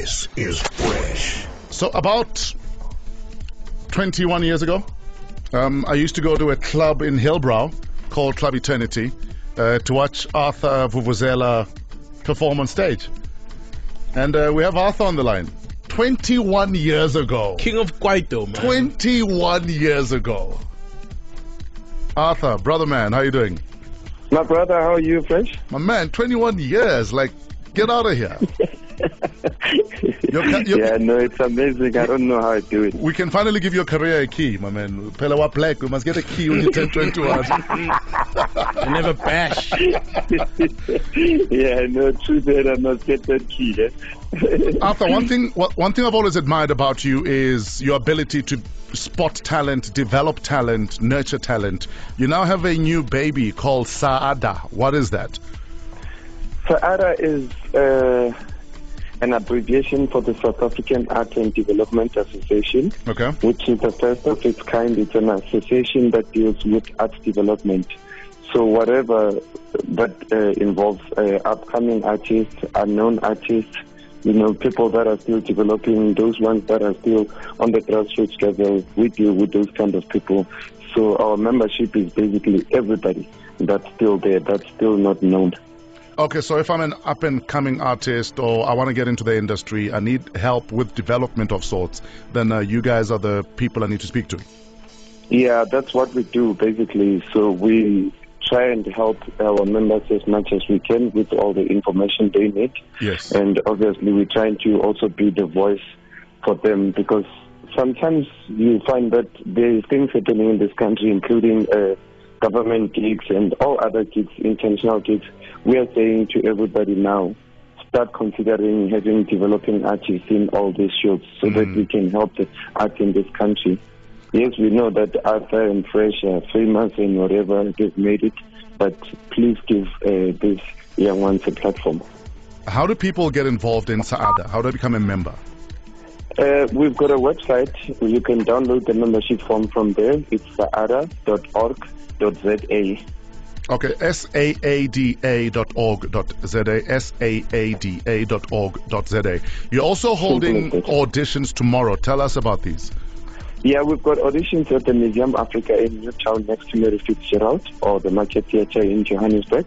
This is Fresh. So about 21 years ago, um, I used to go to a club in Hillbrow called Club Eternity uh, to watch Arthur Vuvuzela perform on stage. And uh, we have Arthur on the line. 21 years ago. King of Kwaito, man. 21 years ago. Arthur, brother man, how you doing? My brother, how are you, Fresh? My man, 21 years. Like, get out of here. Your ca- your- yeah, no, it's amazing. I don't know how I do it. We can finally give your career a key, my man. Pelawa Black, we must get a key when you turn 21. I never bash. yeah, no, true that I must get that key. Eh? Arthur, one thing, one one thing I've always admired about you is your ability to spot talent, develop talent, nurture talent. You now have a new baby called Saada. What is that? Saada is uh, an abbreviation for the South African Art and Development Association, Okay. which is the first of its kind. It's an association that deals with art development. So whatever that uh, involves uh, upcoming artists, unknown artists, you know, people that are still developing, those ones that are still on the grassroots level, we deal with those kind of people. So our membership is basically everybody that's still there, that's still not known. Okay, so if I'm an up and coming artist or I want to get into the industry, I need help with development of sorts, then uh, you guys are the people I need to speak to. Yeah, that's what we do basically. So we try and help our members as much as we can with all the information they need. Yes. And obviously, we're trying to also be the voice for them because sometimes you find that there are things happening in this country, including uh, government gigs and all other gigs, international gigs. We are saying to everybody now, start considering having developing artists in all these shows so that we can help the art in this country. Yes, we know that Arthur and Fresh are famous and whatever, they've made it, but please give uh, these young ones a platform. How do people get involved in Saada? How do they become a member? Uh, we've got a website. You can download the membership form from there. It's saada.org.za. Okay, S-A-A-D-A dot org dot Z-A, S-A-A-D-A dot org dot Z-A. You're also holding Simple as that. auditions tomorrow. Tell us about these. Yeah, we've got auditions at the Museum Africa in Newtown next to Mary Fitzgerald or the Market Theatre in Johannesburg.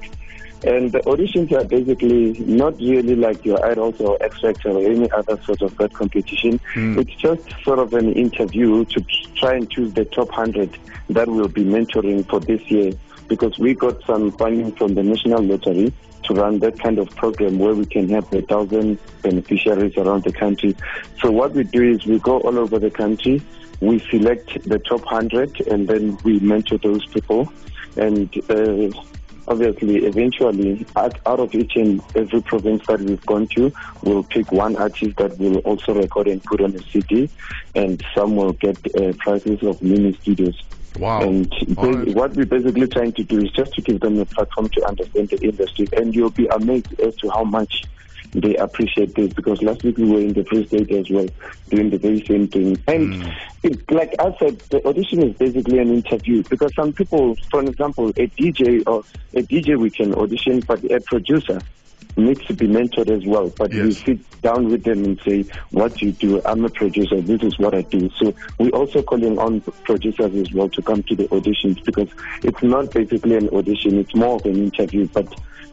And the auditions are basically not really like your idols or X Factor or any other sort of that competition. It's just sort of an interview to try and choose the top 100 that we'll be mentoring for this year because we got some funding from the National Lottery to run that kind of program where we can have a thousand beneficiaries around the country. So what we do is we go all over the country, we select the top 100 and then we mentor those people. And uh, obviously, eventually, out, out of each and every province that we've gone to, we'll pick one artist that will also record and put on a CD, and some will get uh, prizes of mini studios. Wow. And right. what we're basically trying to do is just to give them a platform to understand the industry. And you'll be amazed as to how much they appreciate this because last week we were in the Free State as well doing the very same thing. And mm. it, like I said, the audition is basically an interview because some people, for example, a DJ or a DJ we can audition, but a producer needs to be mentored as well. But we Yes. sit down with them and say, what do you do? I'm a producer. This is what I do. So we're also calling on producers as well to come to the auditions because it's not basically an audition. It's more of an interview. But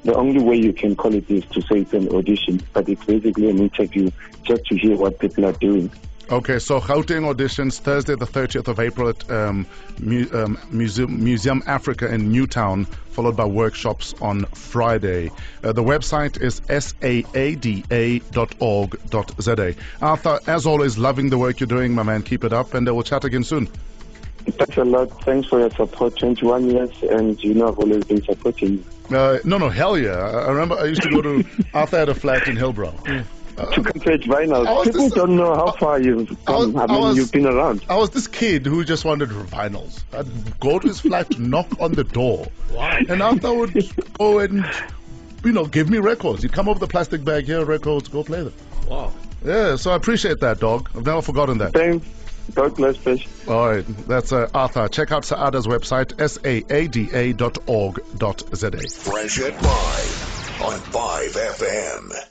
the only way you can call it is to say it's an audition. But it's basically an interview just to hear what people are doing. Okay, so Gauteng auditions Thursday, the 30th of April at um, Mu- um, Museum, Museum Africa in Newtown, followed by workshops on Friday. Uh, the website is saada.org.za. Arthur, as always, loving the work you're doing, my man. Keep it up, and uh, we'll chat again soon. Thanks a lot. Thanks for your support. 21 years, and you know I've always been supporting you. Uh, no, no, hell yeah. I, I remember I used to go to Arthur had a flat in Hillbrow. To compete vinyl. I People just- don't know how far you've come. I I, was- I mean, was- you've been around. I was this kid who just wanted vinyls. I'd go to his flat, knock on the door, and Arthur would go and, you know, give me records. He'd come over the plastic bag here, records, go play them. Wow. Yeah, so I appreciate that, dog. I've never forgotten that. Thanks. God bless fish. All right, that's uh, Arthur. Check out Saada's website, saada dot org dot za. Fresh at 5 on 5 FM.